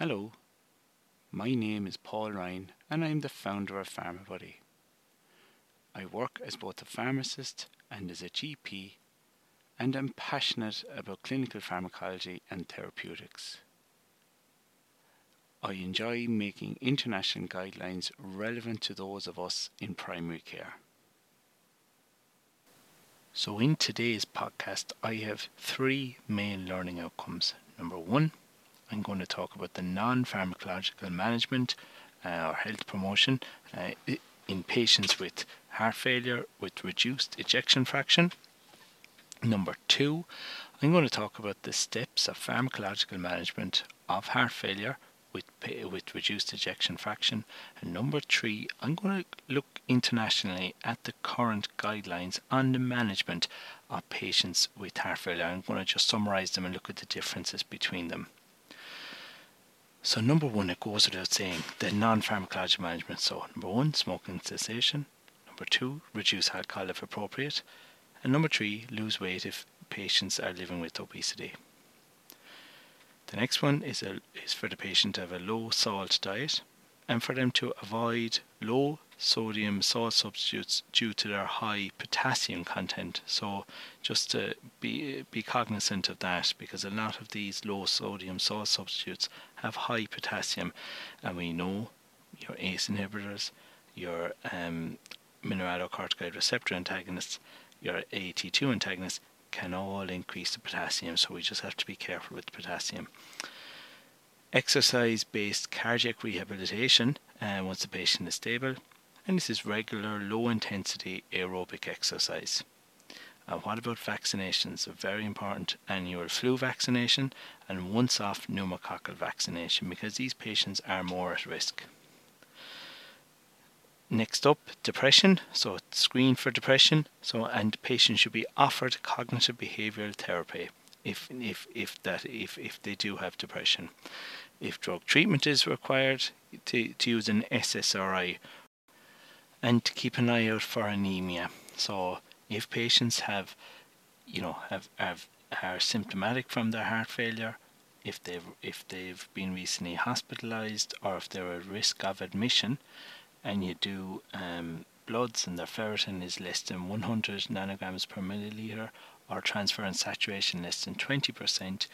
Hello, my name is Paul Ryan and I'm the founder of PharmaBuddy. I work as both a pharmacist and as a GP and I'm passionate about clinical pharmacology and therapeutics. I enjoy making international guidelines relevant to those of us in primary care. So, in today's podcast, I have three main learning outcomes. Number one, I'm going to talk about the non pharmacological management uh, or health promotion uh, in patients with heart failure with reduced ejection fraction. Number two, I'm going to talk about the steps of pharmacological management of heart failure with with reduced ejection fraction. And number three, I'm going to look internationally at the current guidelines on the management of patients with heart failure. I'm going to just summarize them and look at the differences between them. So, number one, it goes without saying the non pharmacological management. So, number one, smoking cessation. Number two, reduce alcohol if appropriate. And number three, lose weight if patients are living with obesity. The next one is, a, is for the patient to have a low salt diet and for them to avoid low sodium salt substitutes due to their high potassium content. So just to be be cognizant of that because a lot of these low sodium salt substitutes have high potassium, and we know your ACE inhibitors, your um, mineralocorticoid receptor antagonists, your AT2 antagonists can all increase the potassium. So we just have to be careful with the potassium exercise based cardiac rehabilitation uh, once the patient is stable and this is regular low intensity aerobic exercise. Uh, what about vaccinations? A very important annual flu vaccination and once off pneumococcal vaccination because these patients are more at risk. Next up, depression. So screen for depression. So and patients should be offered cognitive behavioral therapy if if if that if if they do have depression. If drug treatment is required, to, to use an SSRI and to keep an eye out for anemia. So if patients have, you know, have, have are symptomatic from their heart failure, if they've if they've been recently hospitalized or if they're at risk of admission, and you do um, bloods and their ferritin is less than 100 nanograms per milliliter or transferrin saturation less than 20%,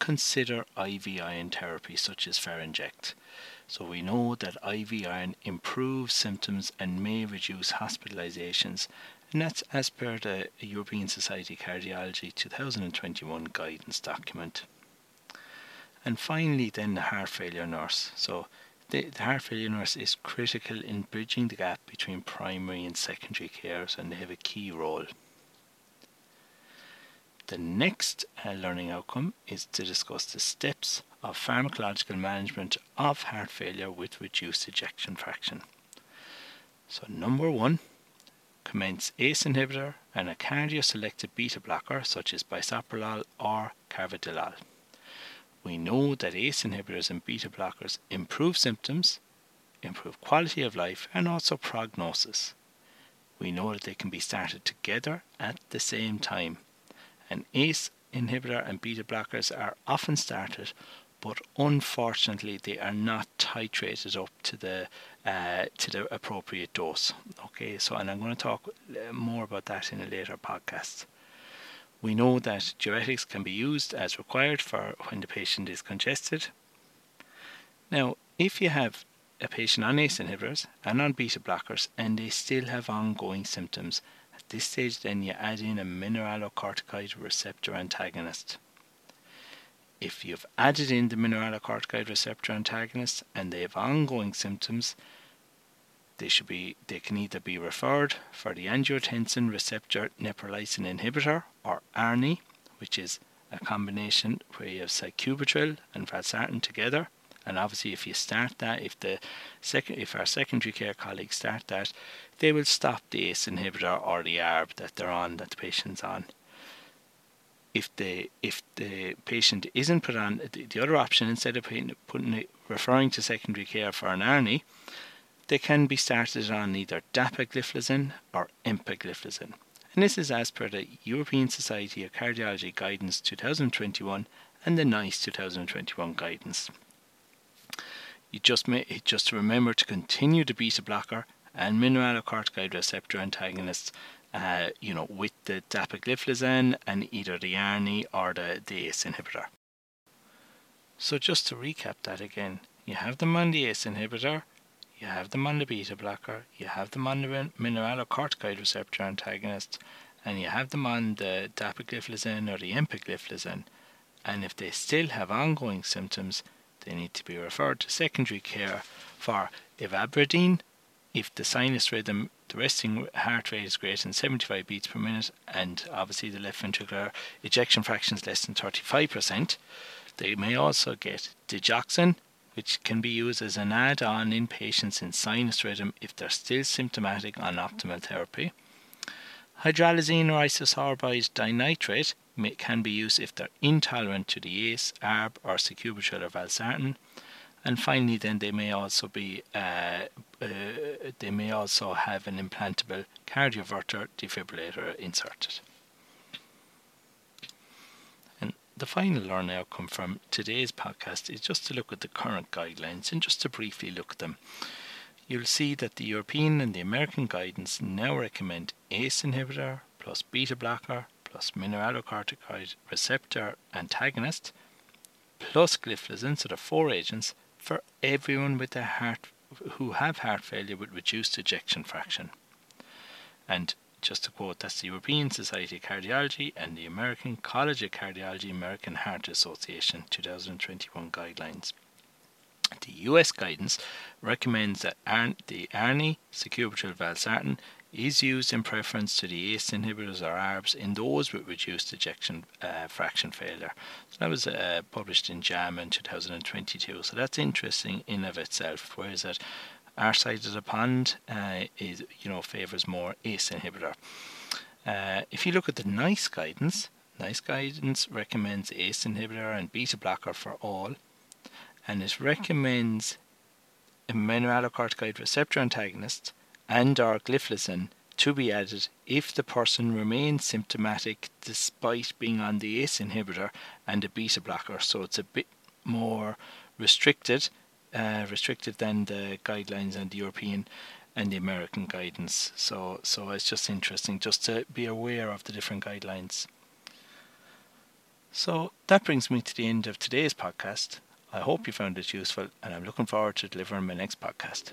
consider IV iron therapy such as Ferinject. So we know that IV iron improves symptoms and may reduce hospitalizations, and that's as per the European Society of Cardiology 2021 guidance document. And finally, then the heart failure nurse. So the, the, heart failure nurse is critical in bridging the gap between primary and secondary care, and they have a key role. The next uh, learning outcome is to discuss the steps of pharmacological management of heart failure with reduced ejection fraction. So, number one, commence ACE inhibitor and a cardioselective beta blocker such as bisoprolol or carvedilol. We know that ACE inhibitors and beta blockers improve symptoms, improve quality of life, and also prognosis. We know that they can be started together at the same time an ACE inhibitor and beta blockers are often started, but unfortunately they are not titrated up to the uh, to the appropriate dose. Okay, so and I'm going to talk uh, more about that in a later podcast. We know that diuretics can be used as required for when the patient is congested. Now, if you have a patient on ACE inhibitors and on beta blockers and they still have ongoing symptoms, at this stage then you add in a mineralocorticoid receptor antagonist. If you've added in the mineralocorticoid receptor antagonist and they have ongoing symptoms, they should be they can either be referred for the angiotensin receptor neprilysin inhibitor or ARNI, which is a combination where you have sacubitril and valsartan together, and obviously, if you start that, if the second, if our secondary care colleagues start that, they will stop the ACE inhibitor or the ARB that they're on, that the patient's on. If the if the patient isn't put on the, the other option, instead of putting, putting referring to secondary care for an ARNI, they can be started on either dapagliflozin or empagliflozin. And this is as per the European Society of Cardiology Guidance 2021 and the NICE 2021 guidance. you just may just remember to continue the beta blocker and mineralocorticoid receptor antagonists uh, you know, with the dapagliflozin and either the ARNI or the, the ACE inhibitor. So just to recap that again, you have the MONDI ACE inhibitor, you have the MONDI beta blocker, you have the mineralocorticoid receptor antagonist, and you have them on the dapagliflozin or the empagliflozin. And if they still have ongoing symptoms, they need to be referred to secondary care for ivabradine if the sinus rhythm, the resting heart rate is greater than 75 beats per minute, and obviously the left ventricular ejection fraction is less than 35%, they may also get digoxin, which can be used as an add on in patients in sinus rhythm if they're still symptomatic on optimal therapy. Hydralazine or isosorbide dinitrate may, can be used if they're intolerant to the ACE, ARB, or sacubitril or valsartan and finally then they may also be uh, uh, they may also have an implantable cardioverter defibrillator inserted and the final learning outcome from today's podcast is just to look at the current guidelines and just to briefly look at them you'll see that the European and the American guidance now recommend ACE inhibitor plus beta blocker plus mineralocorticoid receptor antagonist plus gliflozin, so the four agents, for everyone with a heart who have heart failure with reduced ejection fraction. And just to quote, that's the European Society of Cardiology and the American College of Cardiology American Heart Association 2021 guidelines. The US guidance recommends that the ARNI, sacubitril valsartan, is used in preference to the ACE inhibitors or ARBs in those with reduced ejection uh, fraction failure. So that was uh, published in JAMA in 2022. So that's interesting in of itself. Whereas that our side of the pond uh, is you know favors more ACE inhibitor. Uh, if you look at the NICE guidance, NICE guidance recommends ACE inhibitor and beta blocker for all, and it recommends a mineralocorticoid receptor antagonist and or gliflozin to be added if the person remains symptomatic despite being on the ACE inhibitor and a beta blocker. So it's a bit more restricted, uh, restricted than the guidelines and the European and the American guidance. So so it's just interesting just to be aware of the different guidelines. So that brings me to the end of today's podcast. I hope you found it useful and I'm looking forward to delivering my next podcast.